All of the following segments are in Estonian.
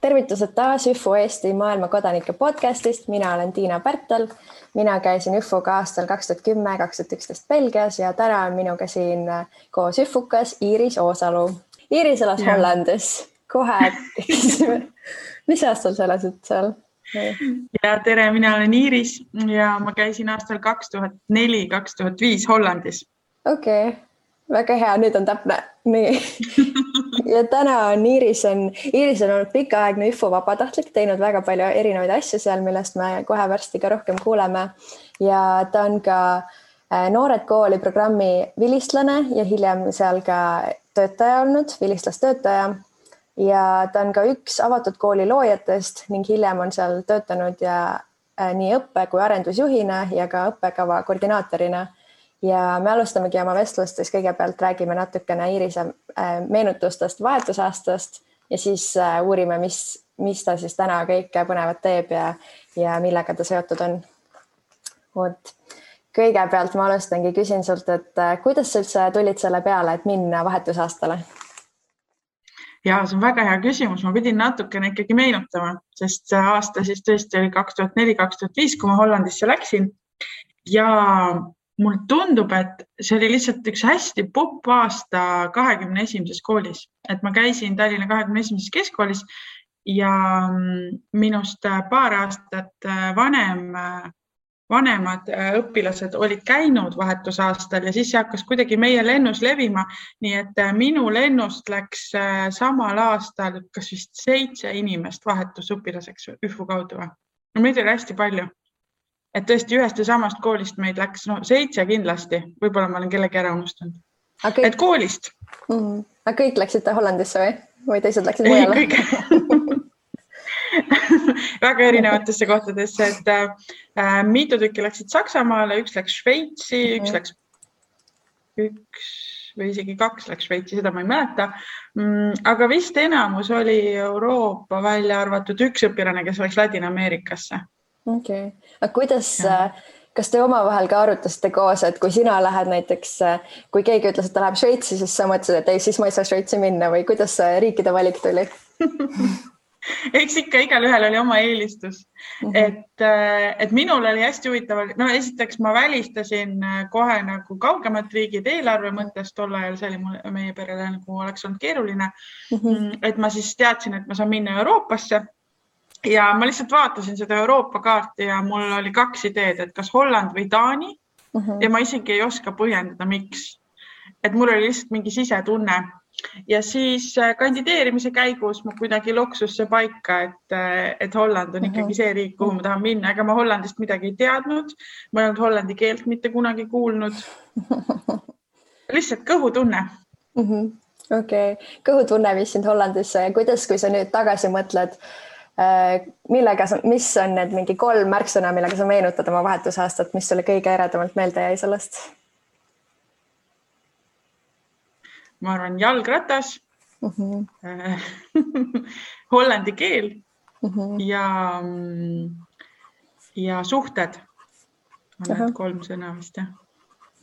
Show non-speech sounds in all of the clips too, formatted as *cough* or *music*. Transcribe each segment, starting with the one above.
tervitused taas ÜFO Eesti maailma kodanike podcastist, mina olen Tiina Pärtel. mina käisin ÜFO-ga aastal kaks tuhat kümme, kaks tuhat üksteist Belgias ja täna on minuga siin koos ÜFUkas Iiris Oosalu. Iiris elas. Hollandis, kohe *laughs* mis aastal sa elasid seal? ja tere, mina olen Iiris ja ma käisin aastal kaks tuhat neli, kaks tuhat viis Hollandis. okei okay väga hea, nüüd on täpne, nii *laughs* ja täna on Iiris on, Iiris on olnud pikaaegne ÜFO vabatahtlik, teinud väga palju erinevaid asju seal, millest me kohe varsti ka rohkem kuuleme. ja ta on ka äh, Noored Kooli programmi vilistlane ja hiljem seal ka töötaja olnud, vilistlastöötaja. Ja ta on ka üks avatud kooli loojatest ning hiljem on seal töötanud ja äh, nii õppe kui arendusjuhina ja ka õppekava koordinaatorina ja me alustamegi oma vestlustes, kõigepealt räägime natukene Iirise äh, meenutustest vahetusaastast ja siis äh, uurime, mis, mis ta siis täna kõike põnevat teeb ja, ja millega ta seotud on. vot, kõigepealt ma alustangi, küsin sult, et kuidas sa üldse tulid selle peale, et minna vahetusaastale? Ja see on väga hea küsimus, ma pidin natukene ikkagi meenutama, sest see aasta siis tõesti oli kaks tuhat neli, kaks tuhat viis, kui ma Hollandisse läksin. Ja mulle tundub, et see oli lihtsalt üks hästi popp aasta kahekümne esimeses koolis, et ma käisin Tallinna kahekümne esimeses keskkoolis ja minust paar aastat vanem, vanemad õpilased olid käinud vahetusaastal ja siis see hakkas kuidagi meie lennus levima. nii et minu lennust läks samal aastal kas vist seitse inimest vahetusõpilaseks ÜFU kaudu või? no meid oli hästi palju et tõesti ühest ja samast koolist meid läks no seitse kindlasti, võib-olla ma olen kellegi ära unustanud. Kõik... et koolist mm. -hmm. aga kõik läksite Hollandisse või, või teised läksid mujale? *laughs* *laughs* väga erinevatesse kohtadesse, et äh, mitu tükki läksid Saksamaale, üks läks Šveitsi -hmm. üks läks, üks või isegi kaks läks Šveitsi, seda ma ei mäleta mm,. aga vist enamus oli Euroopa, välja arvatud üks õpilane, kes läks Ladina-Ameerikasse okei okay., aga kuidas, äh, kas te omavahel ka arutasite koos, et kui sina lähed näiteks, äh, kui keegi ütles, et ta läheb Šveitsi, siis sa mõtlesid, et ei, siis ma ei saa Šveitsi minna või kuidas see riikide valik tuli *laughs* *laughs* eks ikka igalühel oli oma eelistus mm, -hmm. et, äh, et minul oli hästi huvitav, no esiteks ma välistasin kohe nagu kaugemad riigid eelarve mõttes, tol ajal see oli mul, meie perele nagu oleks olnud keeruline mhm. mm. -hmm. et ma siis teadsin, et ma saan minna Euroopasse ja ma lihtsalt vaatasin seda Euroopa kaarti ja mul oli kaks ideed, et kas Holland või Taani. Mhm. -huh. ja ma isegi ei oska põhjendada, miks. et mul oli lihtsalt mingi sisetunne ja siis äh, kandideerimise käigus ma kuidagi loksus see paika, et, äh, et Holland on ikkagi see riik, kuhu ma tahan minna, ega ma Hollandist midagi ei teadnud. ma ei olnud hollandi keelt mitte kunagi kuulnud. *laughs* lihtsalt kõhutunne uh -huh.. okei okay., kõhutunne viis sind Hollandisse ja kuidas, kui sa nüüd tagasi mõtled Äh, millega sa, mis on need mingi kolm märksõna, millega sa meenutad oma vahetusaastat, mis sulle kõige eredamalt meelde jäi sellest? Ma arvan, jalgratas uh, *laughs* -huh. hollandi keel uh -huh. ja, ja suhted on uh -huh. need kolm sõna vist jah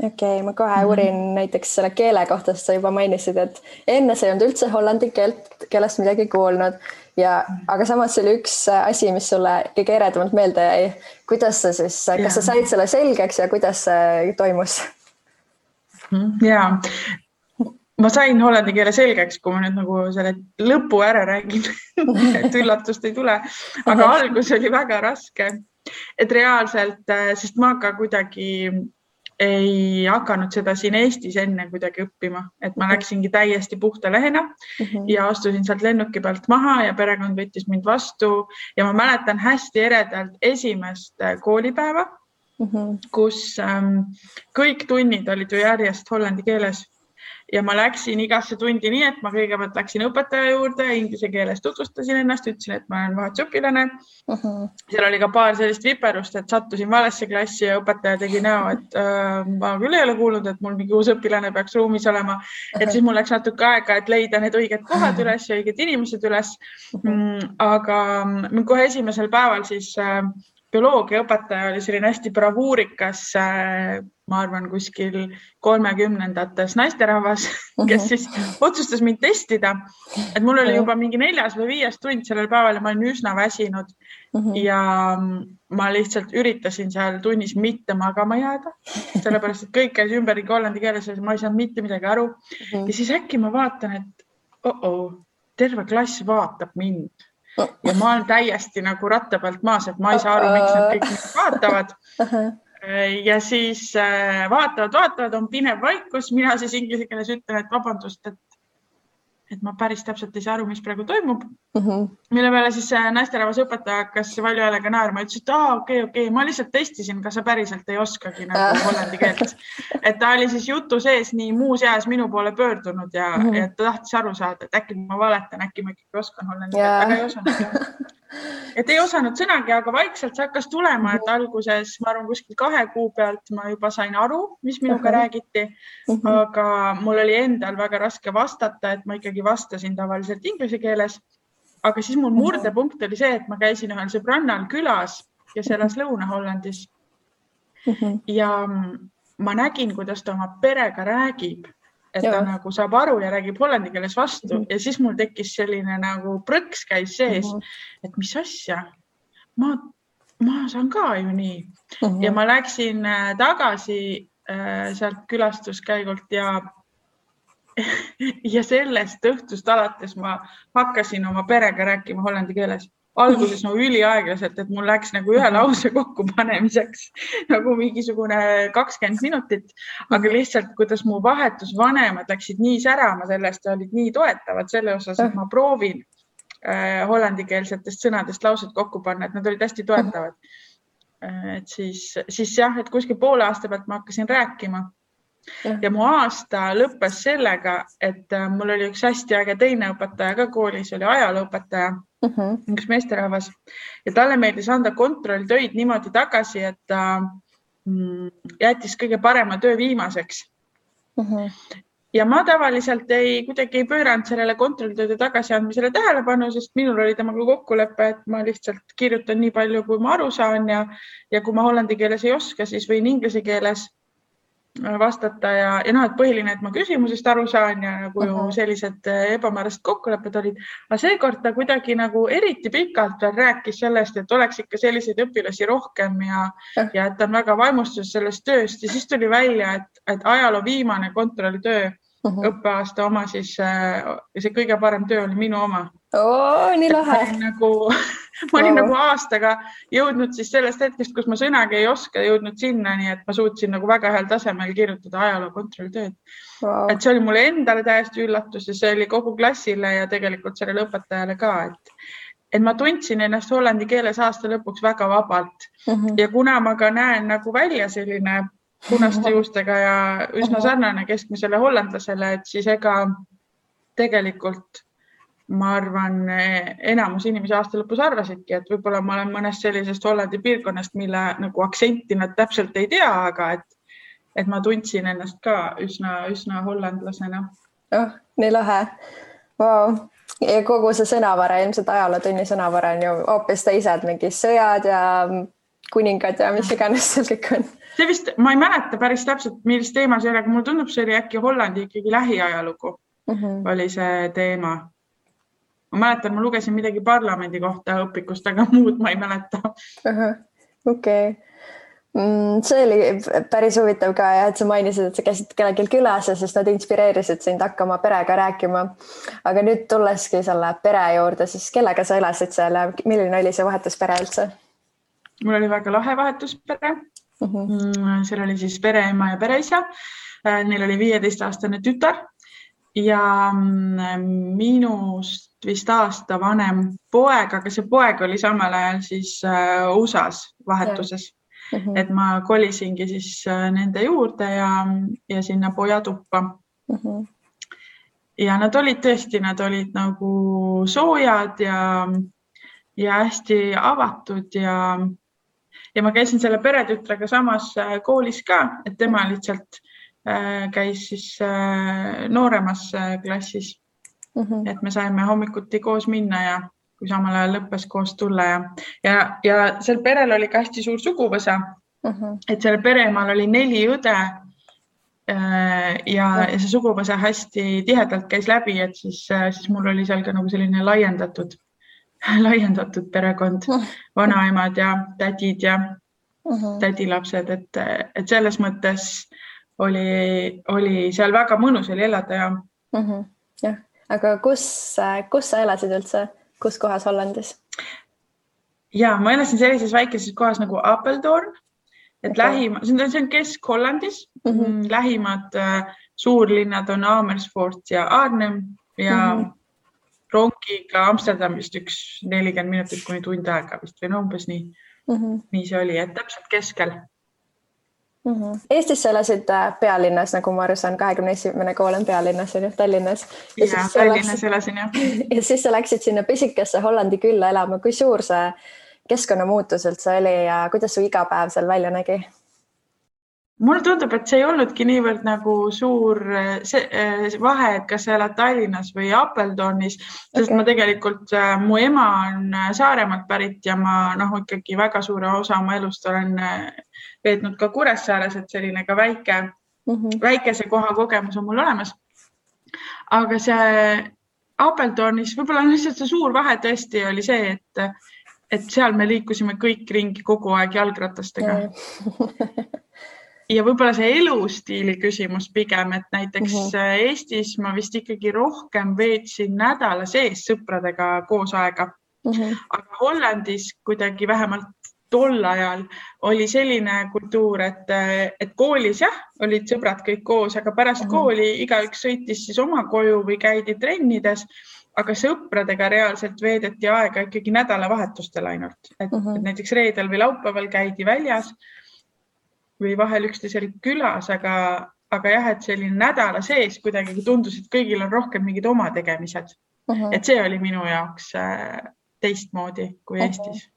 okei okay,, ma kohe mhm. uurin mm -hmm. näiteks selle keele kohta, sest sa juba mainisid, et enne sa ei olnud üldse hollandi keelt, keelest midagi kuulnud ja, aga samas see oli üks asi, mis sulle kõige eredamalt meelde jäi. kuidas sa siis, kas sa said selle selgeks ja kuidas see toimus? Mhm, ja ma sain hollandi keele selgeks, kui ma nüüd nagu selle lõpu ära räägin. *laughs* Et üllatust ei tule, aga algus oli väga raske, et reaalselt, sest ma ka kuidagi ei hakanud seda siin Eestis enne kuidagi õppima, et ma läksingi täiesti puhta lehena mm -hmm. ja astusin sealt lennuki pealt maha ja perekond võttis mind vastu. Ja ma mäletan hästi eredalt esimest äh, koolipäeva mm, -hmm. kus ähm, kõik tunnid olid ju järjest hollandi keeles ja ma läksin igasse tundi nii, et ma kõigepealt läksin õpetaja juurde, inglise keeles tutvustasin ennast, ütlesin, et ma olen vahetusõpilane uh. -huh. seal oli ka paar sellist viperust, et sattusin valesse klassi ja õpetaja tegi näo, et äh, ma küll ei ole kuulnud, et mul mingi uus õpilane peaks ruumis olema. et siis mul läks natuke aega, et leida need õiged kohad üles ja õiged inimesed üles uh. -huh. Mm, aga mm, kohe esimesel päeval siis äh, bioloogiaõpetaja oli selline hästi bravuurikas, äh, ma arvan, kuskil kolmekümnendates naisterahvas, kes siis otsustas mind testida. et mul oli juba mingi neljas või viies tund sellel päeval ja ma olin üsna väsinud. Ja ma lihtsalt üritasin seal tunnis mitte magama jääda, sellepärast et kõik käis ümberringi hollandi keeles ja ma ei saanud mitte midagi aru. ja siis äkki ma vaatan, et oh-oh, terve klass vaatab mind ja ma olen täiesti nagu ratta pealt maas, et ma ei saa aru, miks nad kõik mind vaatavad. ja siis äh, vaatavad, vaatavad, on pinev vaikus, mina siis inglise keeles ütlen, et vabandust, et et ma päris täpselt ei saa aru, mis praegu toimub mm. -hmm. mille peale siis naisterahvas õpetaja hakkas valju häälega naerma, ütles, et aa, okei okay,, okei okay., ma lihtsalt testisin, kas sa päriselt ei oskagi nagu hollandi keelt. et ta oli siis jutu sees nii muus eas minu poole pöördunud ja mm, -hmm. ja ta tahtis aru saada, et äkki ma valetan, äkki ma ikkagi oskan hollandi keelt yeah., aga ei osanud *laughs* et ei osanud sõnagi, aga vaikselt see hakkas tulema, et alguses ma arvan, kuskil kahe kuu pealt ma juba sain aru, mis minuga uh -huh. räägiti uh. -huh. aga mul oli endal väga raske vastata, et ma ikkagi vastasin tavaliselt inglise keeles. aga siis mul murdepunkt oli see, et ma käisin ühel sõbrannal külas, kes elas Lõuna-Hollandis uh. -huh. ja ma nägin, kuidas ta oma perega räägib et ja. ta nagu saab aru ja räägib hollandi keeles vastu mm -hmm. ja siis mul tekkis selline nagu prõks käis sees mm, -hmm. et mis asja, ma, ma saan ka ju nii mm. -hmm. ja ma läksin äh, tagasi äh, sealt külastuskäigult ja *laughs* ja sellest õhtust alates ma hakkasin oma perega rääkima hollandi keeles alguses nagu üliaeglaselt, et mul läks nagu ühe lause kokkupanemiseks *laughs* nagu mingisugune kakskümmend minutit, aga lihtsalt, kuidas mu vahetusvanemad läksid nii särama sellest ja olid nii toetavad selle osas, et ma proovin äh, hollandikeelsetest sõnadest lauset kokku panna, et nad olid hästi toetavad. Äh,. et siis, siis jah, et kuskil poole aasta pealt ma hakkasin rääkima Ja. mu aasta lõppes sellega, et äh, mul oli üks hästi äge teine õpetaja ka koolis, oli ajalooõpetaja uh, mhm. -huh. üks meesterahvas ja talle meeldis anda kontrolltöid niimoodi tagasi, et ta mm, jättis kõige parema töö viimaseks uh. Mhm. -huh. ja ma tavaliselt ei, kuidagi ei pööranud sellele kontrolltööde tagasiandmisele tähelepanu, sest minul oli temaga kokkulepe, et ma lihtsalt kirjutan nii palju, kui ma aru saan ja, ja kui ma hollandi keeles ei oska, siis võin inglise keeles vastata ja, ja noh, et põhiline, et ma küsimusest aru saan ja nagu ju sellised äh, ebamäärased kokkulepped olid. aga seekord ta kuidagi nagu eriti pikalt veel rääkis sellest, et oleks ikka selliseid õpilasi rohkem ja, ja et ta on väga vaimustuses sellest tööst. Ja siis tuli välja, et, et ajaloo viimane kontrolltöö uh -huh. õppeaasta oma siis, äh, see kõige parem töö oli minu oma oo, nii lahe. nagu, ma olin *laughs* oh. nagu aastaga jõudnud siis sellest hetkest, kus ma sõnagi ei oska, jõudnud sinnani, et ma suutsin nagu väga heal tasemel kirjutada ajaloo kontrolltööd wow.. et see oli mulle endale täiesti üllatus ja see oli kogu klassile ja tegelikult sellele õpetajale ka, et et ma tundsin ennast hollandi keeles aasta lõpuks väga vabalt mhm. -huh. ja kuna ma ka näen nagu välja selline punaste juustega ja üsna sarnane keskmisele hollandlasele, et siis ega tegelikult ma arvan, enamus inimesi aasta lõpus arvasidki, et võib-olla ma olen mõnest sellisest Hollandi piirkonnast, mille nagu aktsenti nad täpselt ei tea, aga et, et ma tundsin ennast ka üsna, üsna hollandlasena. oh, nii lahe wow.. ja kogu see sõnavara, ilmselt ajalootunni sõnavara on ju hoopis teised, mingi sõjad ja kuningad ja mis iganes seal kõik on. See vist, ma ei mäleta päris täpselt, millist teema see oli, aga mulle tundub, see oli äkki Hollandi ikkagi lähiajalugu mm -hmm. oli see teema ma mäletan, ma lugesin midagi parlamendi kohta õpikust, aga *laughs* muud ma ei mäleta. okei mm, see oli päris huvitav ka jah, et sa mainisid, et sa käisid kellelgi külas ja siis nad inspireerisid sind hakkama perega rääkima. aga nüüd tulleski selle pere juurde, siis kellega sa elasid seal ja milline oli see vahetuspere üldse? mul oli väga lahe vahetuspere mhm. mm. -hmm. seal oli siis pereema ja pereisa. Neil oli viieteistaastane tütar ja mm, minust vist aasta vanem poeg, aga see poeg oli samal ajal siis äh, USA-s vahetuses. Mm -hmm. et ma kolisingi siis äh, nende juurde ja, ja sinna pojatuppa mm. -hmm. ja nad olid tõesti, nad olid nagu soojad ja, ja hästi avatud ja, ja ma käisin selle peretütrega samas äh, koolis ka, et tema lihtsalt äh, käis siis äh, nooremas klassis mm. -hmm. et me saime hommikuti koos minna ja kui samal ajal lõppes koos tulla ja, ja, ja sel perel oli ka hästi suur suguvõsa mm. -hmm. et sellel pereemaal oli neli õde ja, ja see suguvõsa hästi tihedalt käis läbi, et siis, siis mul oli seal ka nagu selline laiendatud, *laughs* laiendatud perekond, vanaemad ja tädid ja uh -huh. tädilapsed, et, et selles mõttes oli, oli seal väga mõnus oli elada ja uh. -huh. jah, aga kus, kus sa elasid üldse, kus kohas Hollandis? ja ma elasin sellises väikeses kohas nagu Apeldoorn et okay. lähim, see on, see on Kesk-Hollandis mhm. mm, -hmm. lähimad äh, suurlinnad on Amersfoort ja Arnhem ja mm -hmm. Rongiga Amsterdamist üks nelikümmend minutit kuni tund aega vist või no umbes nii mm. -hmm. nii see oli, et täpselt keskel mm. -hmm. Eestis sa elasid äh, pealinnas, nagu ma aru saan, kahekümne esimene kool on pealinnas, on ju, Tallinnas. ja, ja Tallinnas läksid, elasin jah. *laughs* ja siis sa läksid sinna pisikesse Hollandi külla elama, kui suur see keskkonnamuutus üldse oli ja kuidas su igapäev seal välja nägi? Mulle tundub, et see ei olnudki niivõrd nagu suur see, see vahe, et kas sa elad Tallinnas või Apeldonis, sest okay. ma tegelikult, äh, mu ema on äh, Saaremaalt pärit ja ma noh, ikkagi väga suure osa oma elust olen äh, veetnud ka Kuressaares, et selline ka väike mm, -hmm. väikese koha kogemus on mul olemas. aga see Apeldonis võib-olla lihtsalt see suur vahe tõesti oli see, et et seal me liikusime kõik ringi kogu aeg jalgratastega *laughs* ja võib-olla see elustiili küsimus pigem, et näiteks mm -hmm. Eestis ma vist ikkagi rohkem veetsin nädala sees sõpradega koos aega mm. -hmm. aga Hollandis kuidagi vähemalt tol ajal oli selline kultuur, et, et koolis jah, olid sõbrad kõik koos, aga pärast mm -hmm. kooli igaüks sõitis siis oma koju või käidi trennides aga sõpradega reaalselt veedeti aega ikkagi nädalavahetustel ainult, et uh, -huh. näiteks reedel või laupäeval käidi väljas või vahel üksteisel külas, aga, aga jah, et selline nädala sees kuidagi tundus, et kõigil on rohkem mingid oma tegemised uh. -huh. et see oli minu jaoks äh, teistmoodi kui uh -huh. Eestis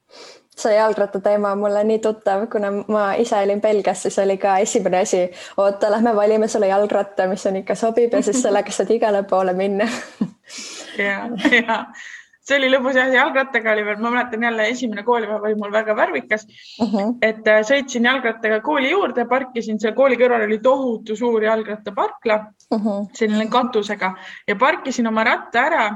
see jalgrattateema on mulle nii tuttav, kuna ma ise olin Belgias, siis oli ka esimene asi, oota, lähme valime sulle jalgratta, mis on ikka sobib ja siis sellega saad igale poole minna *laughs* ja, ja see oli lõbus jah, jalgrattaga oli veel, ma mäletan jälle esimene koolipäev oli mul väga värvikas uh. -huh. et äh, sõitsin jalgrattaga kooli juurde, parkisin seal kooli kõrval oli tohutu suur jalgrattaparkla uh, -huh. selline katusega ja parkisin oma ratta ära.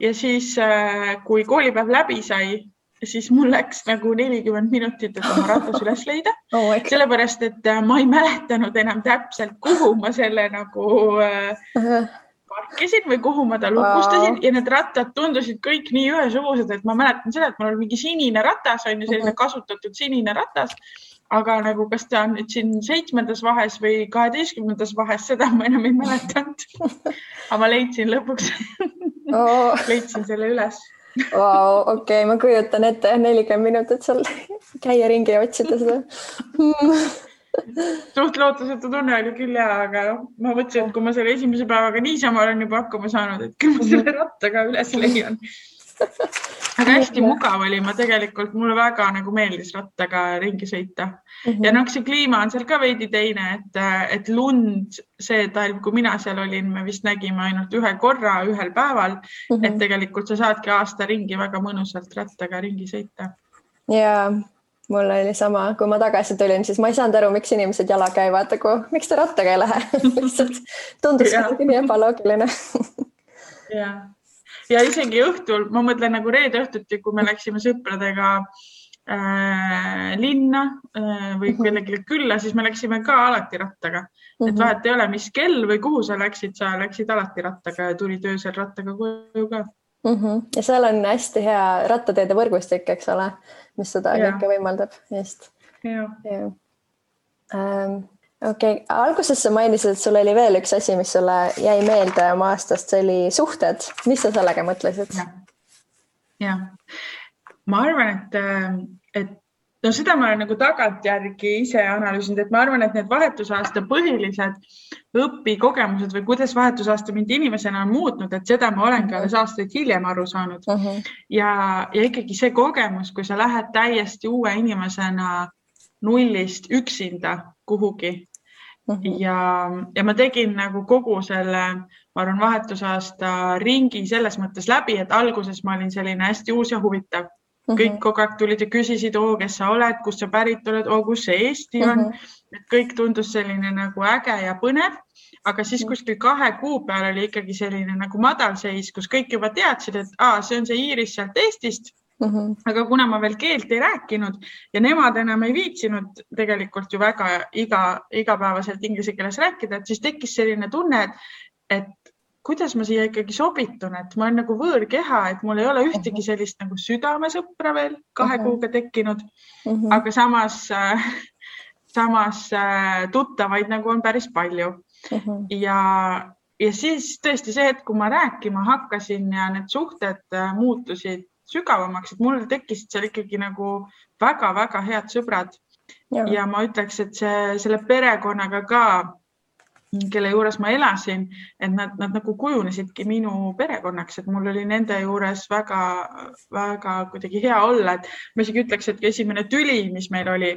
ja siis, äh, kui koolipäev läbi sai, siis mul läks nagu nelikümmend minutit, et oma ratas üles leida *laughs* oh,. sellepärast, et äh, ma ei mäletanud enam täpselt, kuhu ma selle nagu -huh. Parkisin või kuhu ma ta lukustasin ja need rattad tundusid kõik nii ühesugused, et ma mäletan seda, et mul oli mingi sinine ratas on ju, selline -huh. kasutatud sinine ratas aga nagu, kas ta on nüüd siin seitsmendas vahes või kaheteistkümnendas vahes, seda ma enam ei mäletanud. aga ma leidsin lõpuks oh. *laughs* leidsin selle üles Vau, okei, ma kujutan ette nelikümmend minutit seal käia ringi ja otsida seda *laughs* suht lootusetu tunne oli küll ja, aga noh, ma mõtlesin, et kui ma selle esimese päevaga niisama olen juba hakkama saanud, et küll ma selle ratta ka üles leian aga hästi mugav oli, ma tegelikult, mulle väga nagu meeldis rattaga ringi sõita mm. -hmm. ja noh, see kliima on seal ka veidi teine, et, et lund see talv, kui mina seal olin, me vist nägime ainult ühe korra ühel päeval mm. -hmm. et tegelikult sa saadki aasta ringi väga mõnusalt rattaga ringi sõita. ja mul oli sama, kui ma tagasi tulin, siis ma ei saanud aru, miks inimesed jala käivad, nagu miks te rattaga ei lähe *laughs* lihtsalt tundus kuidagi nii ebaloogiline *laughs* jah ja isegi õhtul, ma mõtlen nagu reede õhtuti, kui me läksime sõpradega äh, linna äh, või mhm. kellelegi külla, siis me läksime ka alati rattaga et mhm. vahet ei ole, mis kell või kuhu sa läksid, sa läksid alati rattaga ja tulid öösel rattaga koju ka mm. -hmm. ja seal on hästi hea rattateede võrgustik, eks ole, mis seda ja. kõike võimaldab, just. Ähm, okei alguses sa mainisid, et sul oli veel üks asi, mis sulle jäi meelde oma aastast, see oli suhted. mis sa sellega mõtlesid? jah, ma arvan, et, et no seda ma olen nagu tagantjärgi ise analüüsinud, et ma arvan, et need vahetusaasta põhilised õpikogemused või kuidas vahetusaasta mind inimesena on muutnud, et seda ma olen ka alles aastaid hiljem aru saanud uh. -huh. ja, ja ikkagi see kogemus, kui sa lähed täiesti uue inimesena nullist üksinda kuhugi uh -huh. ja, ja ma tegin nagu kogu selle, ma arvan, vahetusaasta ringi selles mõttes läbi, et alguses ma olin selline hästi uus ja huvitav kõik mhm. kogu aeg tulid ja küsisid, oo, kes sa oled, kust sa pärit oled, oo, kus see Eesti on mm. -hmm. et kõik tundus selline nagu äge ja põnev. aga siis mhm. kuskil kahe kuu peal oli ikkagi selline nagu madalseis, kus kõik juba teadsid, et aa, see on see Iiris sealt Eestist mm. -hmm. aga kuna ma veel keelt ei rääkinud ja nemad enam ei viitsinud tegelikult ju väga iga, igapäevaselt inglise keeles rääkida, et siis tekkis selline tunne, et, et kuidas ma siia ikkagi sobitun, et ma olen nagu võõrkeha, et mul ei ole ühtegi mhm. sellist nagu südamesõpra veel kahe uh mhm. kuuga tekkinud. Mhm. -huh. aga samas äh,, samas äh, tuttavaid nagu on päris palju uh. -huh. ja, ja siis tõesti see hetk, kui ma rääkima hakkasin ja need suhted äh, muutusid sügavamaks, et mul tekkisid seal ikkagi nagu väga-väga head sõbrad. ja ma ütleks, et see selle perekonnaga ka kelle juures ma elasin, et nad, nad nagu kujunesidki minu perekonnaks, et mul oli nende juures väga-väga kuidagi hea olla, et ma isegi ütleks, et esimene tüli, mis meil oli,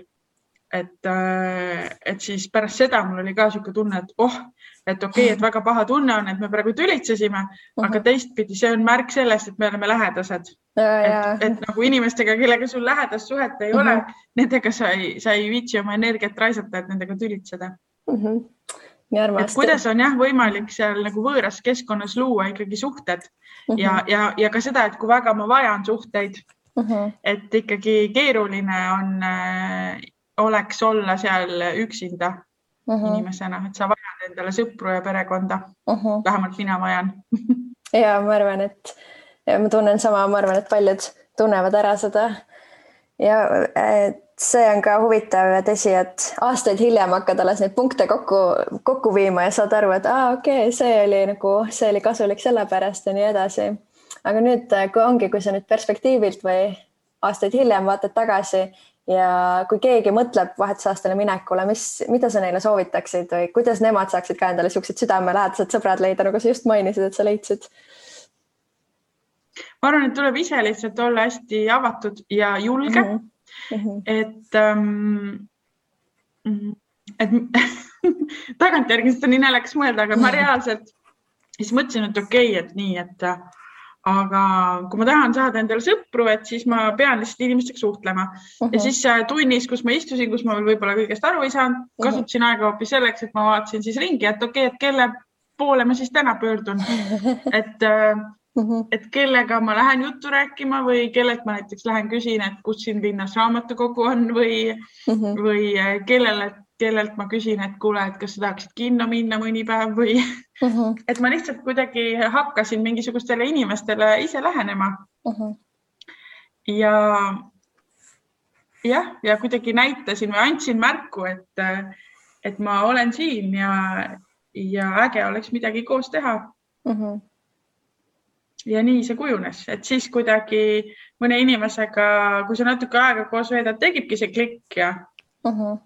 et, äh, et siis pärast seda mul oli ka niisugune tunne, et oh, et okei okay,, et väga paha tunne on, et me praegu tülitsesime uh, -huh. aga teistpidi see on märk sellest, et me oleme lähedased. Et, et nagu inimestega, kellega sul lähedast suhet ei uh -huh. ole, nendega sa ei, sa ei viitsi oma energiat raisata, et nendega tülitseda uh. -huh et kuidas on jah võimalik seal nagu võõras keskkonnas luua ikkagi suhted uh -huh. ja, ja, ja ka seda, et kui väga ma vajan suhteid uh, -huh. et ikkagi keeruline on äh,, oleks olla seal üksinda uh -huh. inimesena, et sa vajad endale sõpru ja perekonda uh. -huh. vähemalt mina vajan *laughs* ja ma arvan, et ma tunnen sama, ma arvan, et paljud tunnevad ära seda ja et see on ka huvitav tõsi, et aastaid hiljem hakkad alles neid punkte kokku, kokku viima ja saad aru, et aa, okei okay,, see oli nagu, see oli kasulik sellepärast ja nii edasi. aga nüüd, kui ongi, kui sa nüüd perspektiivilt või aastaid hiljem vaatad tagasi ja kui keegi mõtleb vahetusaastale minekule, mis, mida sa neile soovitaksid või kuidas nemad saaksid ka endale siuksed südamelähedased sõbrad leida, nagu sa just mainisid, et sa leidsid? ma arvan, et tuleb ise lihtsalt olla hästi avatud ja julge mm. -hmm mm. -hmm. et ähm,, et *laughs* tagantjärgi seda nii naljakas mõelda, aga ma reaalselt siis mõtlesin, et okei okay,, et nii, et aga kui ma tahan saada endale sõpru, et siis ma pean lihtsalt inimestega suhtlema uh -huh. ja siis tunnis, kus ma istusin, kus ma veel võib-olla kõigest aru ei saanud, kasutasin uh -huh. aega hoopis selleks, et ma vaatasin siis ringi, et okei okay,, et kelle poole ma siis täna pöördun, *laughs* et Mm -hmm. et kellega ma lähen juttu rääkima või kellelt ma näiteks lähen küsin, et kus siin linnas raamatukogu on või mm, -hmm. või eh, kellele, kellelt ma küsin, et kuule, et kas sa tahaksid kinno minna mõni päev või *laughs* mm, -hmm. et ma lihtsalt kuidagi hakkasin mingisugustele inimestele ise lähenema mm. -hmm. ja jah, ja kuidagi näitasin või andsin märku, et, et ma olen siin ja, ja äge oleks midagi koos teha mm. -hmm ja nii see kujunes, et siis kuidagi mõne inimesega, kui sa natuke aega koos veedad, tekibki see klikk ja uh, -huh.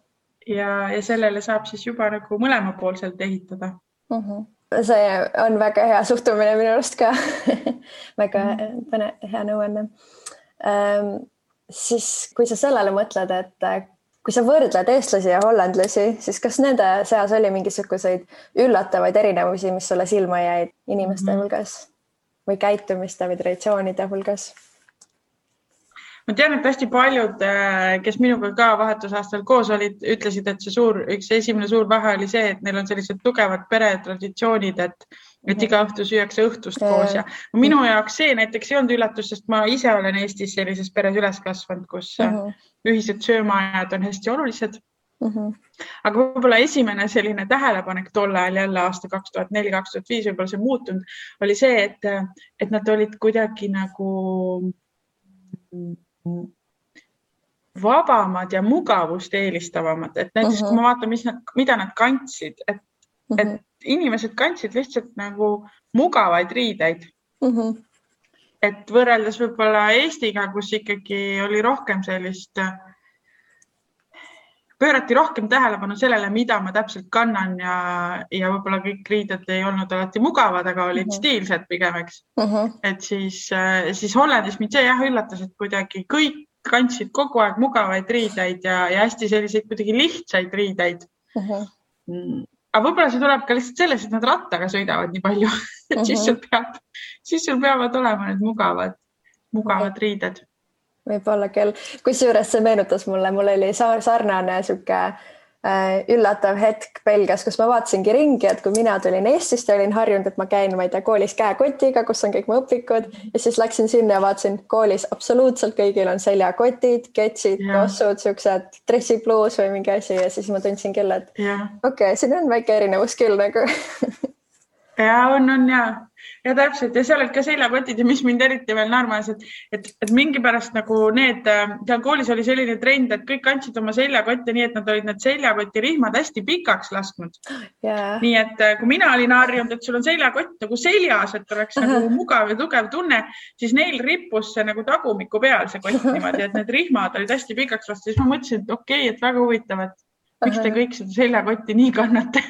ja, ja sellele saab siis juba nagu mõlemapoolselt ehitada uh. -huh see on väga hea suhtumine minu arust ka *laughs* väga mm. põne, hea nõuanne ähm,. siis, kui sa sellele mõtled, et äh, kui sa võrdled eestlasi ja hollandlasi, siis kas nende seas oli mingisuguseid üllatavaid erinevusi, mis sulle silma jäid inimeste mm -hmm. Või käitumiste või traditsioonide hulgas? ma tean, et hästi paljud, äh, kes minuga ka vahetusaastal koos olid, ütlesid, et see suur, üks esimene suur vahe oli see, et neil on sellised tugevad peretraditsioonid, et, et mhm. iga õhtu süüakse õhtust koos ja minu jaoks see näiteks ei olnud üllatus, sest ma ise olen Eestis sellises peres üles kasvanud, kus uh mhm. -huh. ühised söömaajad on hästi olulised Mm -hmm. aga võib-olla esimene selline tähelepanek tol ajal jälle aasta kaks tuhat neli, kaks tuhat viis, võib-olla see muutunud, oli see, et, et nad olid kuidagi nagu vabamad ja mugavust eelistavamad, et näiteks uh -huh. kui ma vaatan, mis nad, mida nad kandsid, et uh, -huh. et mhm. inimesed kandsid lihtsalt nagu mugavaid riideid uh. -huh. et võrreldes võib-olla Eestiga, kus ikkagi oli rohkem sellist äh, pöörati rohkem tähelepanu sellele, mida ma täpselt kannan ja, ja võib-olla kõik riided ei olnud alati mugavad, aga olid mm -hmm. stiilsed pigem, eks mm. -hmm. et siis, äh, siis Hollandis mind see jah üllatas, et kuidagi kõik kandsid kogu aeg mugavaid riideid ja, ja hästi selliseid kuidagi lihtsaid riideid mm. -hmm. aga võib-olla see tuleb ka lihtsalt sellest, et nad rattaga sõidavad nii palju et mm -hmm. siis sul peab, siis sul peavad olema need mugavad, mugavad mm -hmm. riided võib-olla küll, kusjuures see meenutas mulle, mul oli sarnane sihuke äh, üllatav hetk Belgias, kus ma vaatasingi ringi, et kui mina tulin Eestist ja olin harjunud, et ma käin, ma ei tea, koolis käekotiga, kus on kõik mu õpikud ja siis läksin sinna ja vaatasin koolis absoluutselt kõigil on seljakotid, ketsid, tossud, siuksed dressipluus või mingi asi ja siis ma tundsin küll, et okei okay,, siin on väike erinevus küll nagu. Ja on, on ja ja täpselt ja seal olid ka seljakotid ja mis mind eriti veel naerma ajas, et, et, et mingipärast nagu need, äh, seal koolis oli selline trend, et kõik kandsid oma seljakotte nii, et nad olid need seljakoti rihmad hästi pikaks lasknud. Yeah.. nii et äh, kui mina olin harjunud, et sul on seljakott nagu seljas, et oleks uh -huh. nagu *laughs* mugav ja tugev tunne, siis neil rippus see nagu tagumiku peal see kott *laughs* niimoodi, et need rihmad olid hästi pikaks lastud, siis ma mõtlesin, et okei okay,, et väga huvitav, et miks te *laughs* kõik seda seljakotti nii kannate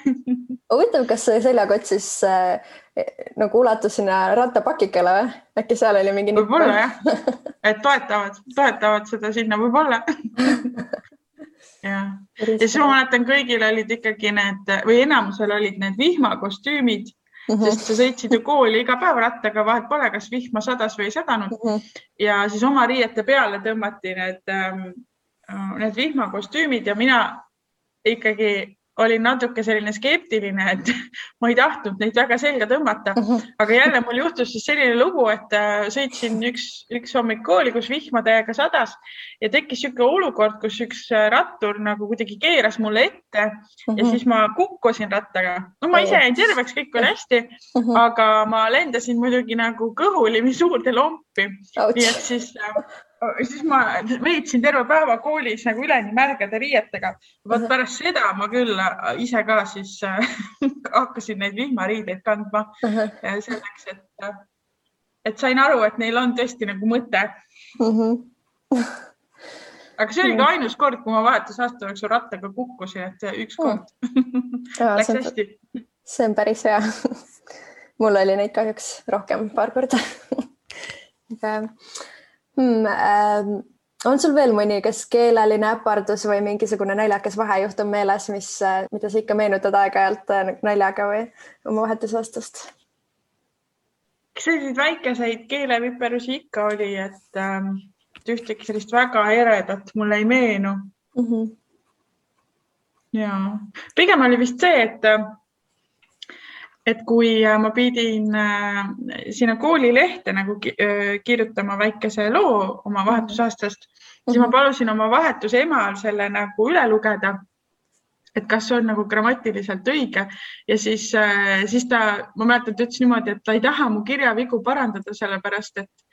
huvitav, kas see seljakott siis äh, nagu ulatus sinna rattapakikele või? äkki seal oli mingi. võib-olla jah, et toetavad, toetavad seda sinna võib-olla *laughs* jah, ja siis ma mäletan, kõigil olid ikkagi need või enamusel olid need vihmakostüümid Mm -hmm. sest sa sõitsid ju kooli iga päev rattaga, vahet pole, kas vihma sadas või ei sadanud mm. -hmm. ja siis oma riiete peale tõmmati need ähm,, need vihmakostüümid ja mina ikkagi olin natuke selline skeptiline, et *laughs* ma ei tahtnud neid väga selga tõmmata, mhm. aga jälle mul juhtus siis selline lugu, et äh, sõitsin üks, üks hommik kooli, kus vihma täiega sadas ja tekkis niisugune olukord, kus üks äh, rattur nagu kuidagi keeras mulle ette ja mhm. siis ma kukkusin rattaga. no ma ise jäin terveks, kõik oli hästi mm, -hmm. aga ma lendasin muidugi nagu kõhulimi suurde lompi. nii et siis äh, siis ma veetsin terve päeva koolis nagu üleni märgade riietega. vot pärast seda ma küll äh, ise ka siis äh, *laughs* hakkasin neid vihmariideid kandma selleks, et, äh, et sain aru, et neil on tõesti nagu mõte uh. -huh. aga see oli ka ainus kord, kui ma vahetusaasta jooksul rattaga kukkusin, et üks kord ja, *laughs* läks hästi. see on päris hea *laughs* mul oli neid kahjuks rohkem, paar korda aga hmm,. Ähm, on sul veel mõni, kas keeleline äpardus või mingisugune naljakas vahejuhtum meeles, mis, äh, mida sa ikka meenutad aeg-ajalt äh, naljaga või oma vahetusaastast? selliseid väikeseid keeleviperusi ikka oli, et ähm, ühtegi sellist väga eredat mulle ei meenu mm. -hmm. ja pigem oli vist see, et äh, et kui äh, ma pidin äh, sinna koolilehte nagu äh, kirjutama väikese loo oma vahetusaastast, siis ma mhm. palusin oma vahetuse emal selle nagu üle lugeda. et kas see on nagu grammatiliselt õige ja siis, siis ta, ma mäletan, ta ütles niimoodi, et ta ei taha mu kirjavigu parandada, sellepärast et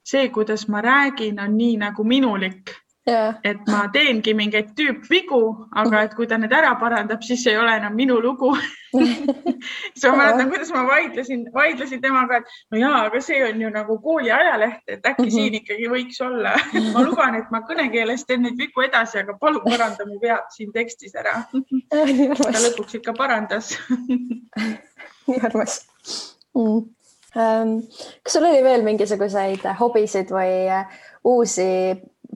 see, kuidas ma räägin, on nii nagu minulik Yeah. et ma teengi mingeid tüüpvigu, aga et kui ta need ära parandab, siis ei ole enam minu lugu. *laughs* Siis ma mäletan, kuidas ma vaidlesin, vaidlesin temaga, et no jaa, aga see on ju nagu kooli ajaleht, et äkki -hmm. siin ikkagi võiks olla. Ma luban, et ma kõnekeeles teen neid vigu edasi, aga palun paranda mu vead siin tekstis ära. Ta lõpuks ikka parandas. *laughs* Nii armas mm.. Um, kas sul oli veel mingisuguseid hobisid või uusi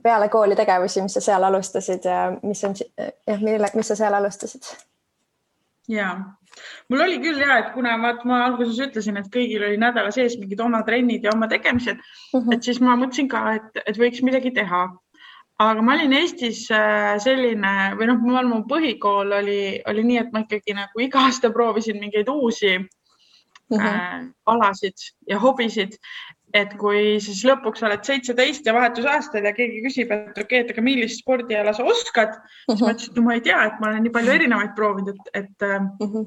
peale kooli tegevusi, mis sa seal alustasid ja mis on jah, mille, mis sa seal alustasid? ja mul oli küll ja, et kuna vaat ma alguses ütlesin, et kõigil oli nädala sees mingid oma trennid ja oma tegemised mhm. -huh. et siis ma mõtlesin ka, et, et võiks midagi teha. aga ma olin Eestis äh, selline või noh, mu põhikool oli, oli nii, et ma ikkagi nagu iga aasta proovisin mingeid uusi uh -huh. äh, alasid ja hobisid, et kui siis lõpuks oled seitseteist ja vahetusaastad ja keegi küsib, et okei okay,, et aga millist spordiala sa oskad uh, -huh. siis ma ütlesin, et ma ei tea, et ma olen nii palju erinevaid proovinud, et, et uh, -huh.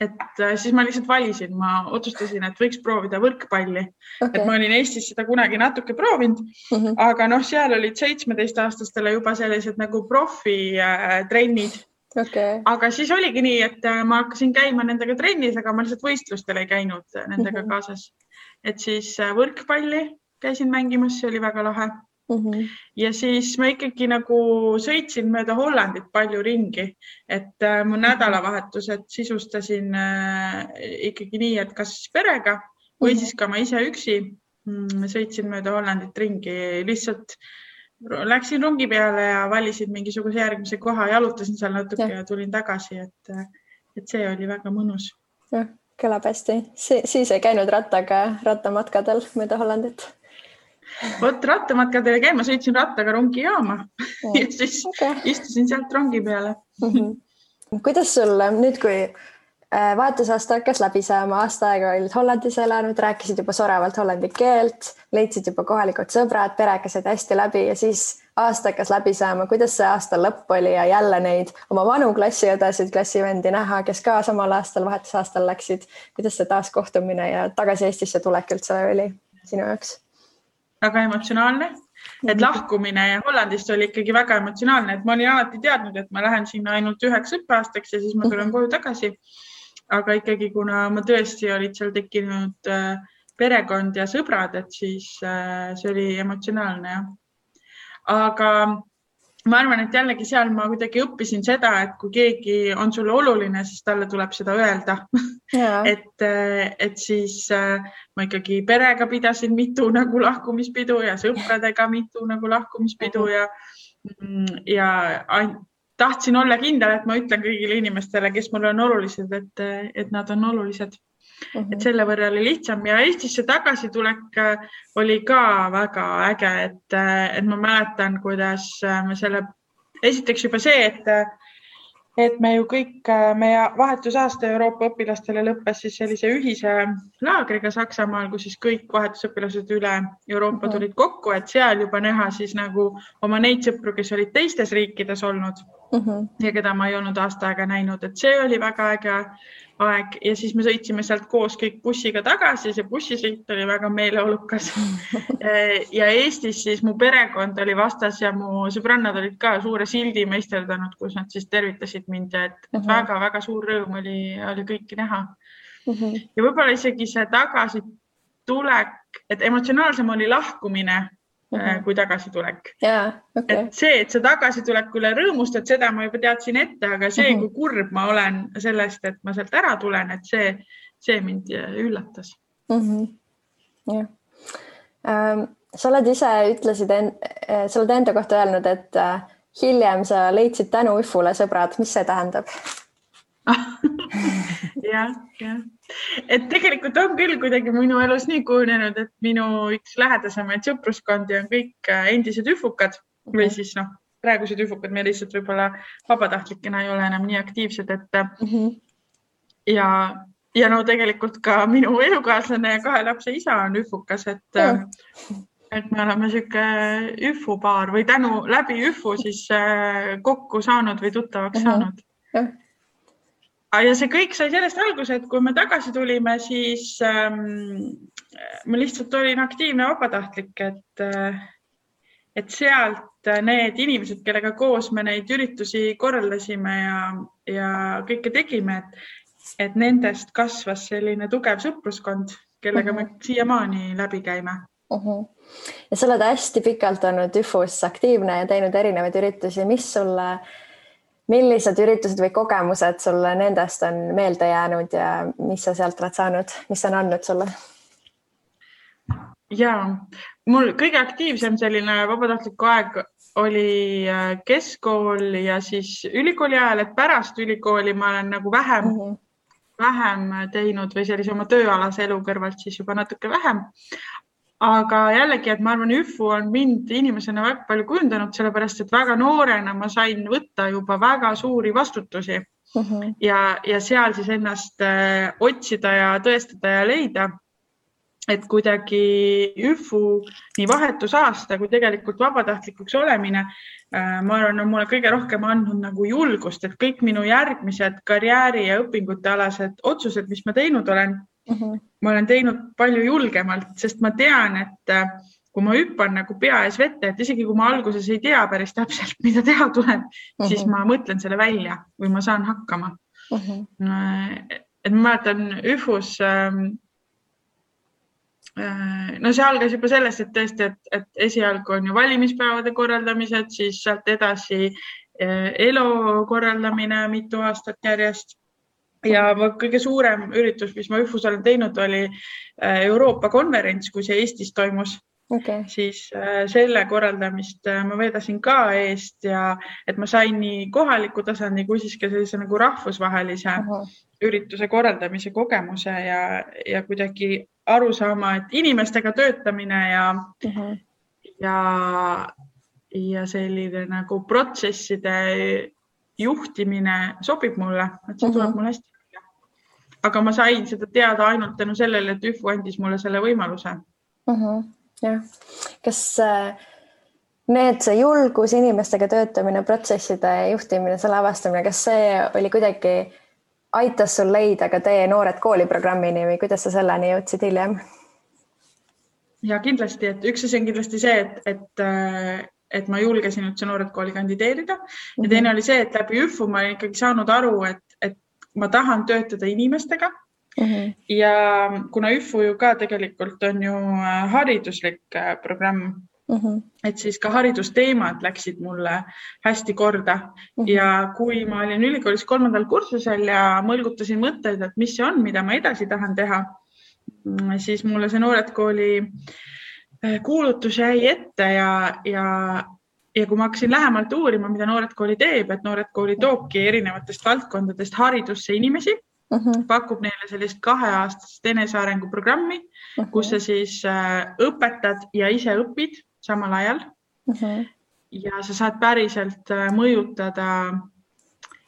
et äh, siis ma lihtsalt valisin, ma otsustasin, et võiks proovida võrkpalli okay., et ma olin Eestis seda kunagi natuke proovinud uh, -huh. aga noh, seal olid seitsmeteistaastastele juba sellised nagu profitrennid äh, Okay. aga siis oligi nii, et äh, ma hakkasin käima nendega trennis, aga ma lihtsalt võistlustel ei käinud nendega mm -hmm. kaasas et siis äh, võrkpalli käisin mängimas, see oli väga lahe mm. -hmm. ja siis ma ikkagi nagu sõitsin mööda Hollandit palju ringi, et äh, mu nädalavahetused sisustasin äh, ikkagi nii, et kas perega või mm -hmm. siis ka ma ise üksi mm, sõitsin mööda Hollandit ringi, lihtsalt läksin rongi peale ja valisin mingisuguse järgmise koha, jalutasin seal natuke ja, ja tulin tagasi, et, et see oli väga mõnus. jah, kõlab hästi si. siis ei käinud rattaga rattamatkadel mööda Hollandit? vot rattamatkadel ei käinud, ma sõitsin rattaga rongijaama *laughs* ja, siis okay. istusin sealt rongi peale mm. -hmm. kuidas sul nüüd, kui vahetusaasta hakkas läbi saama, aasta aega olid Hollandis elanud, rääkisid juba soravalt hollandi keelt, leidsid juba kohalikud sõbrad, perega said hästi läbi ja siis aasta hakkas läbi saama, kuidas see aasta lõpp oli ja jälle neid oma vanu klassiõdesid, klassivendi näha, kes ka samal aastal, vahetusaastal läksid. kuidas see taaskohtumine ja tagasi Eestisse tulek üldse oli sinu jaoks? väga emotsionaalne, et mhm. lahkumine Hollandist oli ikkagi väga emotsionaalne, et ma olin alati teadnud, et ma lähen sinna ainult üheks õppeaastaks ja siis ma tulen koju tagasi. Aga ikkagi, kuna ma tõesti olid seal tekkinud äh, perekond ja sõbrad, et siis äh, see oli emotsionaalne jah. aga ma arvan, et jällegi seal ma kuidagi õppisin seda, et kui keegi on sulle oluline, siis talle tuleb seda öelda. *laughs* Et, et siis äh, ma ikkagi perega pidasin mitu nagu lahkumispidu ja sõpradega mitu nagu lahkumispidu ja, mm, ja tahtsin olla kindel, et ma ütlen kõigile inimestele, kes mulle on olulised, et, et nad on olulised Mm -hmm. et selle võrra oli lihtsam ja Eestisse tagasitulek äh, oli ka väga äge, et, äh, et ma mäletan, kuidas äh, me selle, esiteks juba see, et, et me ju kõik, meie vahetusaasta Euroopa õpilastele lõppes siis sellise ühise laagriga Saksamaal, kus siis kõik vahetusõpilased üle Euroopa mm -hmm. tulid kokku, et seal juba näha siis nagu oma neid sõpru, kes olid teistes riikides olnud mm -hmm. ja keda ma ei olnud aasta aega näinud, et see oli väga äge aeg ja siis me sõitsime sealt koos kõik bussiga tagasi, see bussisõit oli väga meeleolukas *laughs* ja Eestis siis mu perekond oli vastas ja mu sõbrannad olid ka suure sildi meisterdanud, kus nad siis tervitasid mind ja et väga-väga uh -huh. suur rõõm oli, oli kõiki näha uh. -huh. ja võib-olla isegi see tagasitulek, et emotsionaalsem oli lahkumine Mm -hmm. Kui tagasitulek. Okay. et see, et sa tagasitulekule rõõmustad, seda ma juba teadsin ette, aga see mm, -hmm. kui kurb ma olen sellest, et ma sealt ära tulen, et see, see mind üllatas mm. -hmm. jah ähm,. sa oled ise, ütlesid, äh, sa oled enda kohta öelnud, et äh, hiljem sa leidsid tänu Üfule sõbrad, mis see tähendab *laughs* jah, jah et tegelikult on küll kuidagi minu elus nii kujunenud, et minu üks lähedasemaid sõpruskondi on kõik äh, endised üfukad või siis noh, praegused üfukad, me lihtsalt võib-olla vabatahtlikena ei ole enam nii aktiivsed, et mm -hmm. ja, ja no tegelikult ka minu elukaaslane ja kahe lapse isa on üfukas, et mm. et me oleme niisugune üfupaar või tänu läbi üfu siis kokku saanud või tuttavaks mm -hmm. saanud. -hmm ja see kõik sai sellest alguse, et kui me tagasi tulime, siis ähm, ma lihtsalt olin aktiivne vabatahtlik, et, äh, et sealt need inimesed, kellega koos me neid üritusi korraldasime ja, ja kõike tegime, et, et nendest kasvas selline tugev sõpruskond, kellega uh -huh. me siiamaani läbi käime uh. -huh. ja sa oled hästi pikalt olnud ÜFUs aktiivne ja teinud erinevaid üritusi, mis sulle äh, millised üritused või kogemused sulle nendest on meelde jäänud ja mis sa sealt oled saanud, mis on andnud sulle? ja mul kõige aktiivsem selline vabatahtliku aeg oli äh, keskkool ja siis ülikooli ajal, et pärast ülikooli ma olen nagu vähem mm, -hmm. vähem teinud või sellise oma tööalase elu kõrvalt siis juba natuke vähem aga jällegi, et ma arvan, ÜFU on mind inimesena väga palju kujundanud, sellepärast et väga noorena ma sain võtta juba väga suuri vastutusi uh mhm. -huh. ja, ja seal siis ennast äh, otsida ja tõestada ja leida. et kuidagi ÜFU nii vahetusaasta kui tegelikult vabatahtlikuks olemine äh,, ma arvan, on mulle kõige rohkem andnud nagu julgust, et kõik minu järgmised karjääri ja õpingute alased otsused, mis ma teinud olen mm. -hmm. ma olen teinud palju julgemalt, sest ma tean, et äh, kui ma hüppan nagu pea ees vette, et isegi kui ma alguses ei tea päris täpselt, *laughs* mida teha tuleb mm, -hmm. siis ma mõtlen selle välja või ma saan hakkama mm. -hmm. et ma mäletan ÜFUs ähm, no see algas juba sellest, et tõesti, et, et esialgu on ju valimispäevade korraldamised, siis sealt edasi elo korraldamine mitu aastat järjest ja kõige suurem üritus, mis ma ÜFUs olen teinud, oli Euroopa konverents, kui see Eestis toimus okay.. siis äh, selle korraldamist äh, ma vedasin ka eest ja et ma sain nii kohaliku tasandi kui siis ka sellise nagu rahvusvahelise -huh. ürituse korraldamise kogemuse ja, ja kuidagi aru saama, et inimestega töötamine ja uh, -huh. ja, ja selline nagu protsesside juhtimine sobib mulle, et see uh -huh. tuleb mulle hästi aga ma sain seda teada ainult tänu sellele, et ÜFU andis mulle selle võimaluse uh. -huh jah, kas äh, need, see julgus, inimestega töötamine, protsesside juhtimine, selle avastamine, kas see oli kuidagi, aitas sul leida ka tee Noored kooli programmini või kuidas sa selleni jõudsid hiljem? ja kindlasti, et üks asi on kindlasti see, et, et, äh, et ma julgesin üldse Noored kooli kandideerida ja teine mhm. oli see, et läbi ÜFU ma olen ikkagi saanud aru, et ma tahan töötada inimestega Mm -hmm. ja kuna ÜFU ju ka tegelikult on ju äh, hariduslik äh, programm mm, -hmm. et siis ka haridusteemad läksid mulle hästi korda mm -hmm. ja kui ma olin ülikoolis kolmandal kursusel ja mõlgutasin mõtteid, et mis see on, mida ma edasi tahan teha, mm, siis mulle see Noored Kooli äh, kuulutus jäi ette ja, ja ja kui ma hakkasin lähemalt uurima, mida Noored Kooli teeb, et Noored Kooli toobki erinevatest valdkondadest haridusse inimesi uh mhm. -huh. pakub neile sellist kaheaastast enesearengu programmi uh, -huh. kus sa siis äh, õpetad ja ise õpid samal ajal uh. -huh. ja sa saad päriselt äh, mõjutada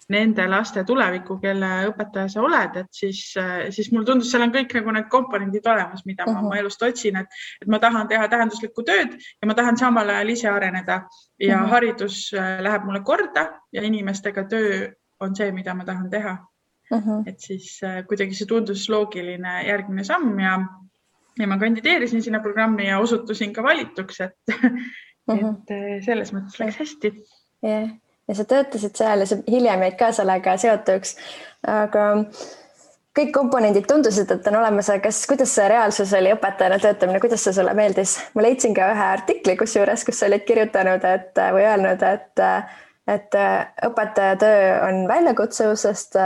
nende laste tulevikku, kelle õpetaja sa oled, et siis, äh, siis mulle tundus, seal on kõik nagu need komponendid olemas, mida uh -huh. ma oma elust otsin, et, et ma tahan teha tähenduslikku tööd ja ma tahan samal ajal ise areneda ja uh -huh. haridus läheb mulle korda ja inimestega töö on see, mida ma tahan teha uh. -huh. et siis äh, kuidagi see tundus loogiline järgmine samm ja, ja ma kandideerisin sinna programmi ja osutusin ka valituks, et uh, -huh. et äh, selles mõttes läks hästi. jah yeah., ja sa töötasid seal ja sa hiljem jäid ka sellega seotuks, aga kõik komponendid tundusid, et on olemas, aga kas, kuidas see reaalsus oli õpetajana töötamine, kuidas see sulle meeldis? ma leidsin ka ühe artikli kusjuures, kus sa olid kirjutanud, et või öelnud, et et õpetaja töö on väljakutsuv, sest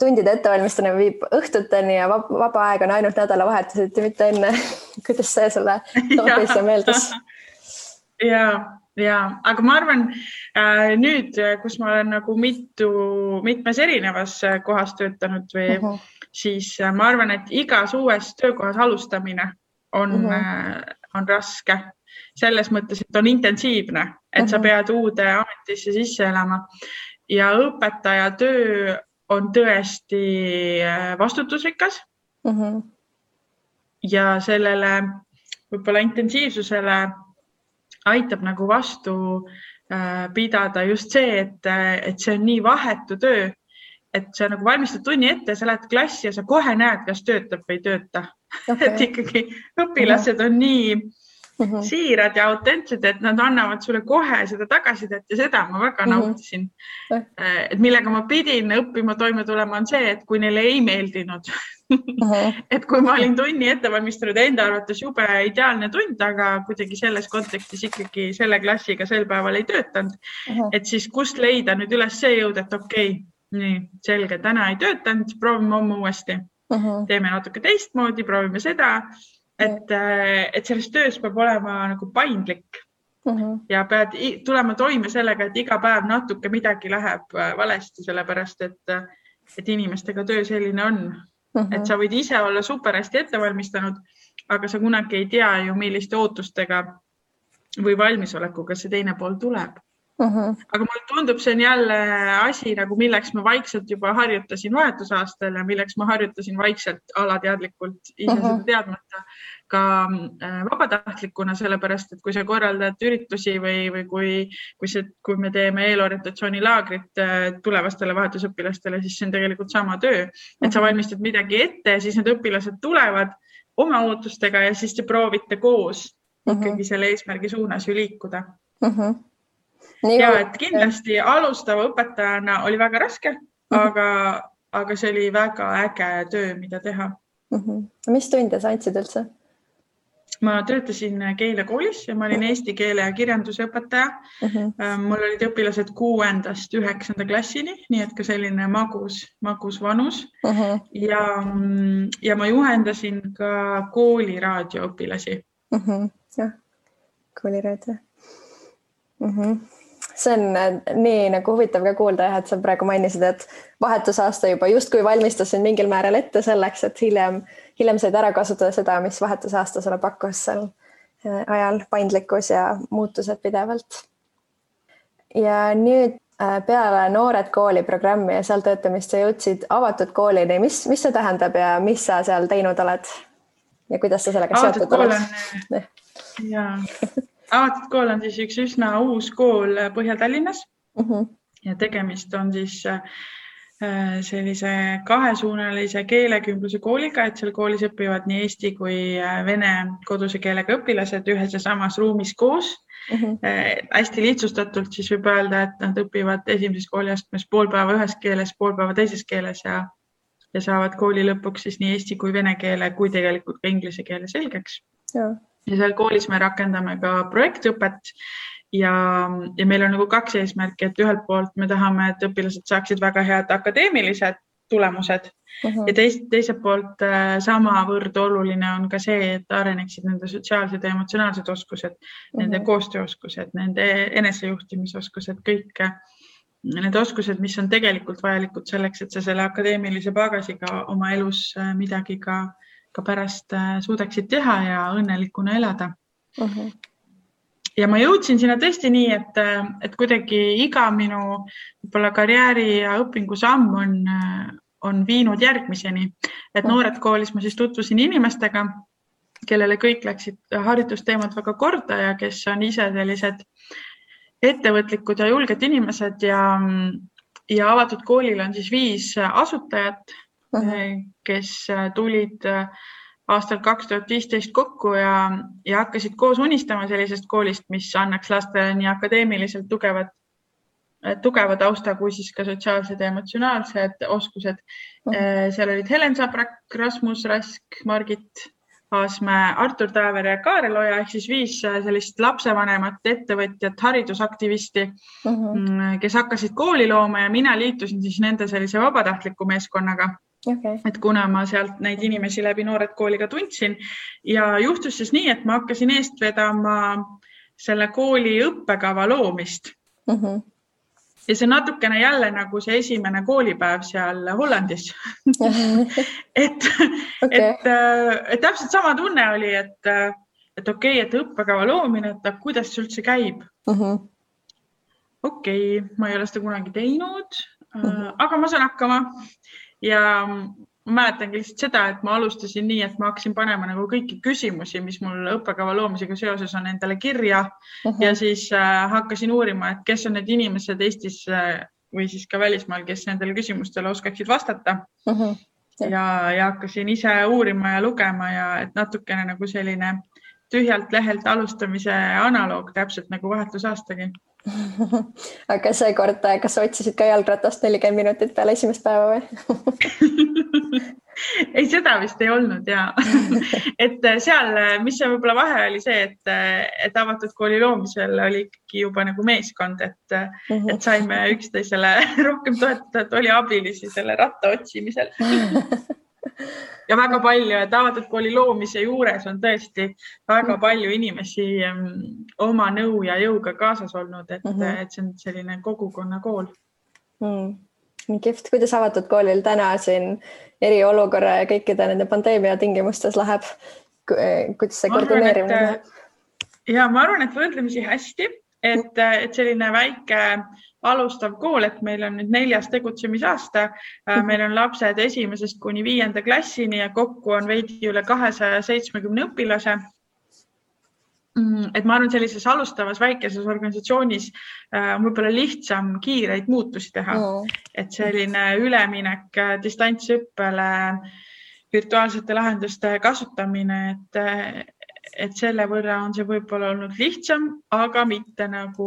tundide ettevalmistamine viib õhtuteni ja vaba aeg on ainult nädalavahetuseti, mitte enne. *laughs* kuidas see sulle *laughs* ja meeldis? ja, ja, aga ma arvan äh, nüüd, kus ma olen nagu mitu, mitmes erinevas kohas töötanud või uh -huh. siis äh, ma arvan, et igas uues töökohas alustamine on uh, -huh. äh, on raske selles mõttes, et on intensiivne, et uh -huh. sa pead uude ametisse sisse elama ja õpetaja töö on tõesti äh, vastutusrikas mm. -hmm. ja sellele võib-olla intensiivsusele aitab nagu vastu äh, pidada just see, et, et see on nii vahetu töö, et sa nagu valmistad tunni ette, sa lähed klassi ja sa kohe näed, kas töötab või ei tööta okay. *laughs* et ikkagi õpilased on nii mm -hmm. siirad ja autentsed, et nad annavad sulle kohe seda tagasisidet ja seda ma väga mm -hmm. nautisin. Äh, et millega ma pidin õppima toime tulema, on see, et kui neile ei meeldinud mm. -hmm. *laughs* et kui ma olin tunni ette valmistanud enda arvates jube ideaalne tund, aga kuidagi selles kontekstis ikkagi selle klassiga sel päeval ei töötanud mm, -hmm. et siis kust leida nüüd üles see jõud, et okei okay,, nii selge, täna ei töötanud, proovime homme uuesti mm. -hmm. teeme natuke teistmoodi, proovime seda et, äh, et selles töös peab olema nagu paindlik mhm. -huh. ja pead tulema toime sellega, et iga päev natuke midagi läheb äh, valesti, sellepärast et, äh, et inimestega töö selline on uh. -huh. et sa võid ise olla super hästi ette valmistanud, aga sa kunagi ei tea ju, milliste ootustega või valmisolekuga see teine pool tuleb Uh. -huh. aga mulle tundub, see on jälle asi nagu, milleks ma vaikselt juba harjutasin vahetusaastal ja milleks ma harjutasin vaikselt alateadlikult ise uh -huh. seda teadmata ka äh, vabatahtlikuna, sellepärast et kui sa korraldad üritusi või, või kui, kui see, kui me teeme eelorientatsioonilaagrit äh, tulevastele vahetusõpilastele, siis see on tegelikult sama töö, et sa valmistad midagi ette, siis need õpilased tulevad oma ootustega ja siis te proovite koos uh. -huh. ikkagi selle eesmärgi suunas ju liikuda uh. -huh ja et kindlasti alustava õpetajana oli väga raske mm, -hmm. aga, aga see oli väga äge töö, mida teha mm. -hmm. mis tunde sa andsid üldse? ma töötasin keelekoolis ja ma olin eesti keele ja kirjanduse õpetaja uh. -huh. mul olid õpilased kuuendast üheksanda klassini, nii et ka selline magus, magus vanus uh. -huh. ja, ja ma juhendasin ka kooliraadio õpilasi uh. -huh. jah, kooliraadio uh. -huh see on äh, nii nagu huvitav ka kuulda jah, et sa praegu mainisid, et vahetusaasta juba justkui valmistas sind mingil määral ette selleks, et hiljem hiljem said ära kasutada seda, mis vahetusaasta sulle pakkus sel äh, ajal, paindlikkus ja muutused pidevalt. ja nüüd äh, peale Noored Kooli programmi ja seal töötamist sa jõudsid avatud koolini, mis, mis see tähendab ja mis sa seal teinud oled? ja kuidas sa sellega avatud seotud oled? jaa, *laughs* avatud kool on siis üks üsna uus kool Põhja-Tallinnas uh. -huh. ja tegemist on siis äh, Äh, sellise kahesuunalise keelekümbluse kooliga, et seal koolis õpivad nii eesti kui äh, vene koduse keelega õpilased ühes ja samas ruumis koos mm. -hmm. hästi lihtsustatult siis võib öelda, et nad õpivad esimeses kooliastmes pool päeva ühes keeles, pool päeva teises keeles ja, ja saavad kooli lõpuks siis nii eesti kui vene keele kui tegelikult ka inglise keele selgeks. Ja seal koolis me rakendame ka projektõpet ja, ja meil on nagu kaks eesmärki, et ühelt poolt me tahame, et õpilased saaksid väga head akadeemilised tulemused uh -huh. ja teist, teiselt poolt äh, samavõrd oluline on ka see, et areneksid nende sotsiaalsed ja emotsionaalsed oskused uh, -huh. nende koostööoskused, nende enesejuhtimisoskused, kõik äh, need oskused, mis on tegelikult vajalikud selleks, et sa selle akadeemilise pagasiga oma elus äh, midagi ka, ka pärast suudaksid teha ja õnnelikuna elada uh. -huh ja ma jõudsin sinna tõesti nii, et, et kuidagi iga minu võib-olla karjääri ja õpingusamm on, on viinud järgmiseni. et noored koolis ma siis tutvusin inimestega, kellele kõik läksid haridusteemad väga korda ja kes on ise sellised ettevõtlikud ja julged inimesed ja, ja avatud koolil on siis viis asutajat uh, -huh. kes tulid äh, aastal kaks tuhat viisteist kokku ja, ja hakkasid koos unistama sellisest koolist, mis annaks lastele nii akadeemiliselt tugevat, tugeva tausta kui siis ka sotsiaalsed ja emotsionaalsed oskused mm. -hmm. seal olid Helen Sabrak, Rasmus Rask, Margit Aasmäe, Artur Taaver ja Kaarel Oja ehk siis viis sellist lapsevanemat, ettevõtjat, haridusaktivisti mm, -hmm. kes hakkasid kooli looma ja mina liitusin siis nende sellise vabatahtliku meeskonnaga okay.. et kuna ma sealt neid inimesi läbi Noored Kooli ka tundsin ja juhtus siis nii, et ma hakkasin eest vedama selle kooli õppekava loomist mm. -hmm ja see natukene jälle nagu see esimene koolipäev seal Hollandis *laughs* et okay., et, et täpselt sama tunne oli, et, et okei okay,, et õppekava loomine, et kuidas see üldse käib mm -hmm.. okei okay,, ma ei ole seda kunagi teinud mm, -hmm. aga ma saan hakkama ja ma mäletangi lihtsalt seda, et ma alustasin nii, et ma hakkasin panema nagu kõiki küsimusi, mis mul õppekava loomisega seoses on endale kirja uh -huh. ja siis äh, hakkasin uurima, et kes on need inimesed Eestis äh, või siis ka välismaal, kes nendele küsimustele oskaksid vastata uh. -huh. ja, ja hakkasin ise uurima ja lugema ja et natukene nagu selline tühjalt lehelt alustamise analoog, täpselt nagu vahetusaastagi *laughs* aga seekord, kas sa otsisid ka jalgratast nelikümmend minutit peale esimest päeva või? *laughs* Ei, seda vist ei olnud ja *laughs* et seal, mis see võib-olla vahe oli see, et, et avatud kooli loomisel oli ikkagi juba nagu meeskond, et mm, -hmm. et saime üksteisele rohkem toetada, et oli abilisi selle ratta otsimisel *laughs* ja väga palju, et avatud kooli loomise juures on tõesti väga mm. palju inimesi oma nõu ja jõuga kaasas olnud, et mm, -hmm. et see on selline kogukonnakool mm.. kihvt, kuidas avatud koolil täna siin eriolukorra ja kõikide nende pandeemia tingimustes läheb? kuidas see koordineerimine läheb? ja ma arvan, et võrdlemisi hästi, et, et selline väike alustav kool, et meil on nüüd neljas tegutsemisaasta. Äh, meil on lapsed esimesest kuni viienda klassini ja kokku on veidi üle kahesaja seitsmekümne õpilase mm, et ma arvan, sellises alustavas väikeses organisatsioonis äh, on võib-olla lihtsam kiireid muutusi teha mm., et selline üleminek äh, distantsõppele, virtuaalsete lahenduste kasutamine, et, et selle võrra on see võib-olla olnud lihtsam, aga mitte nagu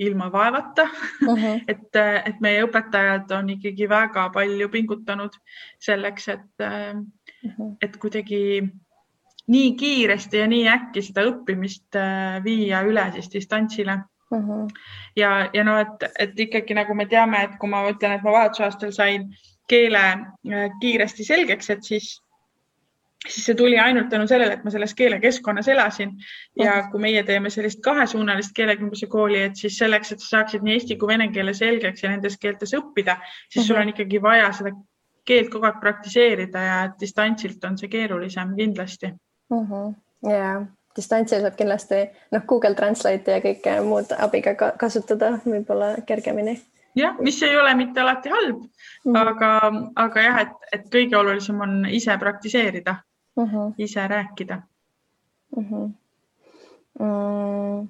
ilma vaevata uh. -huh. *laughs* et, et meie õpetajad on ikkagi väga palju pingutanud selleks, et uh, -huh. et kuidagi nii kiiresti ja nii äkki seda õppimist äh, viia üle siis distantsile mm. -hmm. ja, ja no, et, et ikkagi nagu me teame, et kui ma ütlen, et ma vahetusaastal sain keele äh, kiiresti selgeks, et siis siis see tuli ainult tänu sellele, et ma selles keelekeskkonnas elasin ja mhm. kui meie teeme sellist kahesuunalist keelekümbluse kooli, et siis selleks, et sa saaksid nii eesti kui vene keele selgeks ja nendes keeltes õppida, siis sul mhm. on ikkagi vaja seda keelt kogu aeg praktiseerida ja distantsilt on see keerulisem kindlasti mm. -hmm. ja distantsil saab kindlasti noh, Google Translate'i ja kõike muud abiga ka kasutada võib-olla kergemini jah, mis ei ole mitte alati halb mm, -hmm. aga, aga jah, et, et kõige olulisem on ise praktiseerida mm, -hmm. ise rääkida mm. -hmm. Mm,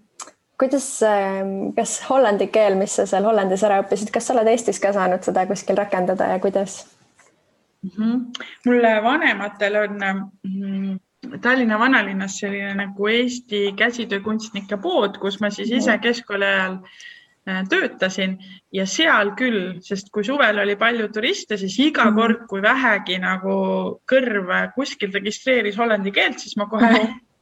kuidas, ähm, kas hollandi keel, mis sa seal Hollandis ära õppisid, kas sa oled Eestis ka saanud seda kuskil rakendada ja kuidas mm? -hmm. mul vanematel on mm, Tallinna vanalinnas selline nagu Eesti käsitöökunstnike pood, kus ma siis ise keskkooli ajal äh, töötasin ja seal küll, sest kui suvel oli palju turiste, siis iga -hmm. kord, kui vähegi nagu kõrv kuskil registreeris hollandi keelt, siis ma kohe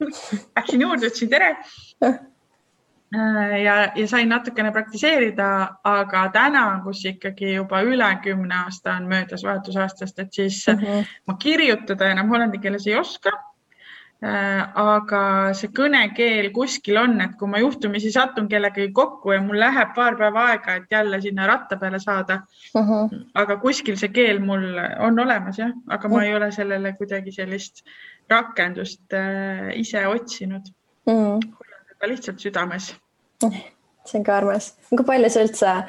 *laughs* läksin juurde, ütlesin tere. Äh, ja, ja sain natukene praktiseerida, aga täna, kus ikkagi juba üle kümne aasta on möödas vahetusaastast, et siis mm -hmm. ma kirjutada enam hollandi keeles ei oska Äh, aga see kõnekeel kuskil on, et kui ma juhtumisi satun kellegagi kokku ja mul läheb paar päeva aega, et jälle sinna ratta peale saada uh. -huh. aga kuskil see keel mul on olemas jah, aga uh -huh. ma ei ole sellele kuidagi sellist rakendust äh, ise otsinud uh. -huh. hoian lihtsalt südames uh. -huh. see on ka armas. kui palju sa üldse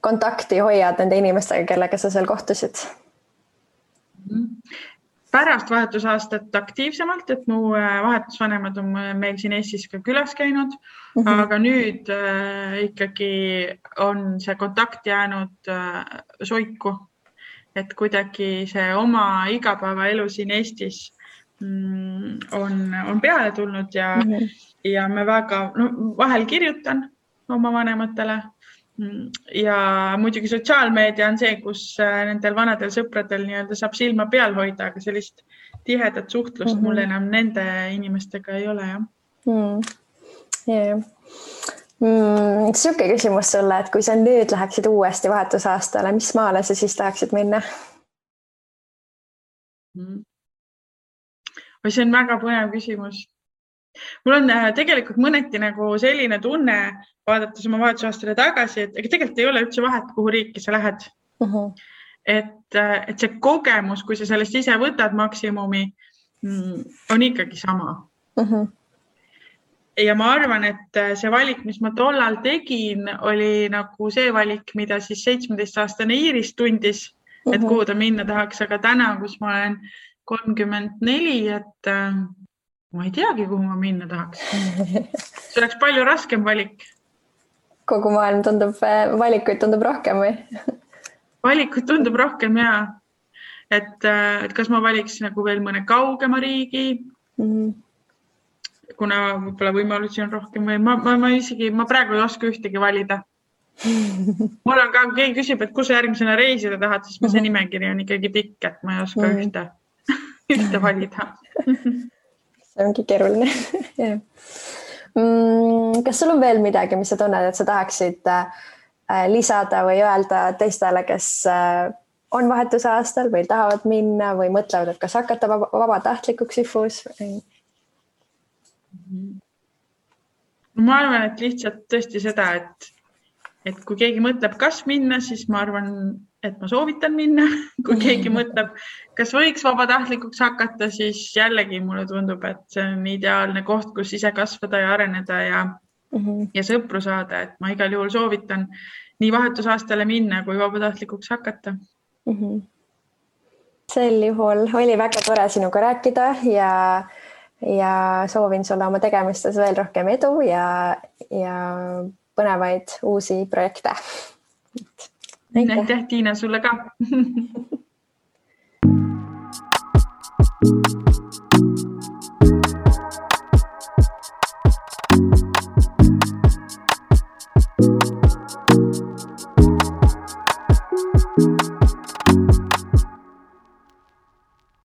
kontakti hoiad nende inimestega, kellega sa seal kohtusid mm? -hmm pärast vahetusaastat aktiivsemalt, et mu äh, vahetusvanemad on meil siin Eestis ka külas käinud mm, -hmm. aga nüüd äh, ikkagi on see kontakt jäänud äh, soiku. et kuidagi see oma igapäevaelu siin Eestis mm, on, on peale tulnud ja mm, -hmm. ja me väga, no vahel kirjutan oma vanematele ja muidugi sotsiaalmeedia on see, kus äh, nendel vanadel sõpradel nii-öelda saab silma peal hoida, aga sellist tihedat suhtlust mm -hmm. mul enam nende inimestega ei ole jah mm.. Yeah. Mm, sihuke küsimus sulle, et kui sa nüüd läheksid uuesti vahetusaastale, mis maale sa siis tahaksid minna mm.? oi, see on väga põnev küsimus mul on äh, tegelikult mõneti nagu selline tunne, vaadates oma vahetusaastale tagasi, et ega tegelikult ei ole üldse vahet, kuhu riiki sa lähed uh. -huh. et, äh, et see kogemus, kui sa sellest ise võtad maksimumi, mm, on ikkagi sama uh. -huh. ja ma arvan, et äh, see valik, mis ma tollal tegin, oli nagu see valik, mida siis seitsmeteistaastane Iiris tundis et mhm. kuhu ta minna tahaks, aga täna, kus ma olen kolmkümmend neli, et ma ei teagi, kuhu ma minna tahaks. *laughs* see oleks palju raskem valik. kogu maailm tundub, äh, valikuid tundub rohkem või? *laughs* valikuid tundub rohkem ja, et, äh, et kas ma valiks nagu veel mõne kaugema riigi mm. -hmm kuna võib-olla võimalusi on rohkem või ma, ma, ma isegi, ma praegu ei oska ühtegi valida *laughs* mul on ka, kui keegi küsib, et kus sa järgmisena reisida tahad, siis see mhm. nimekiri on ikkagi pikk, et ma ei oska mm -hmm. ühte, ühte valida see ongi keeruline *laughs* jah. Mm, kas sul on veel midagi, mis sa tunned, et sa tahaksid äh, lisada või öelda teistele, kes äh, on vahetuse aastal või tahavad minna või mõtlevad, et kas hakata vaba, vabatahtlikuks IFU-s? ma arvan, et lihtsalt tõesti seda, et, et kui keegi mõtleb, kas minna, siis ma arvan, et ma soovitan minna. *laughs* kui keegi mõtleb, kas võiks vabatahtlikuks hakata, siis jällegi mulle tundub, et see on ideaalne koht, kus ise kasvada ja areneda ja mm, -hmm. ja sõpru saada, et ma igal juhul soovitan nii vahetusaastale minna kui vabatahtlikuks hakata mm. -hmm. sel juhul oli väga tore sinuga rääkida ja, ja soovin sulle oma tegemistes veel rohkem edu ja, ja põnevaid uusi projekte aitäh, aitäh, Tiina, sulle ka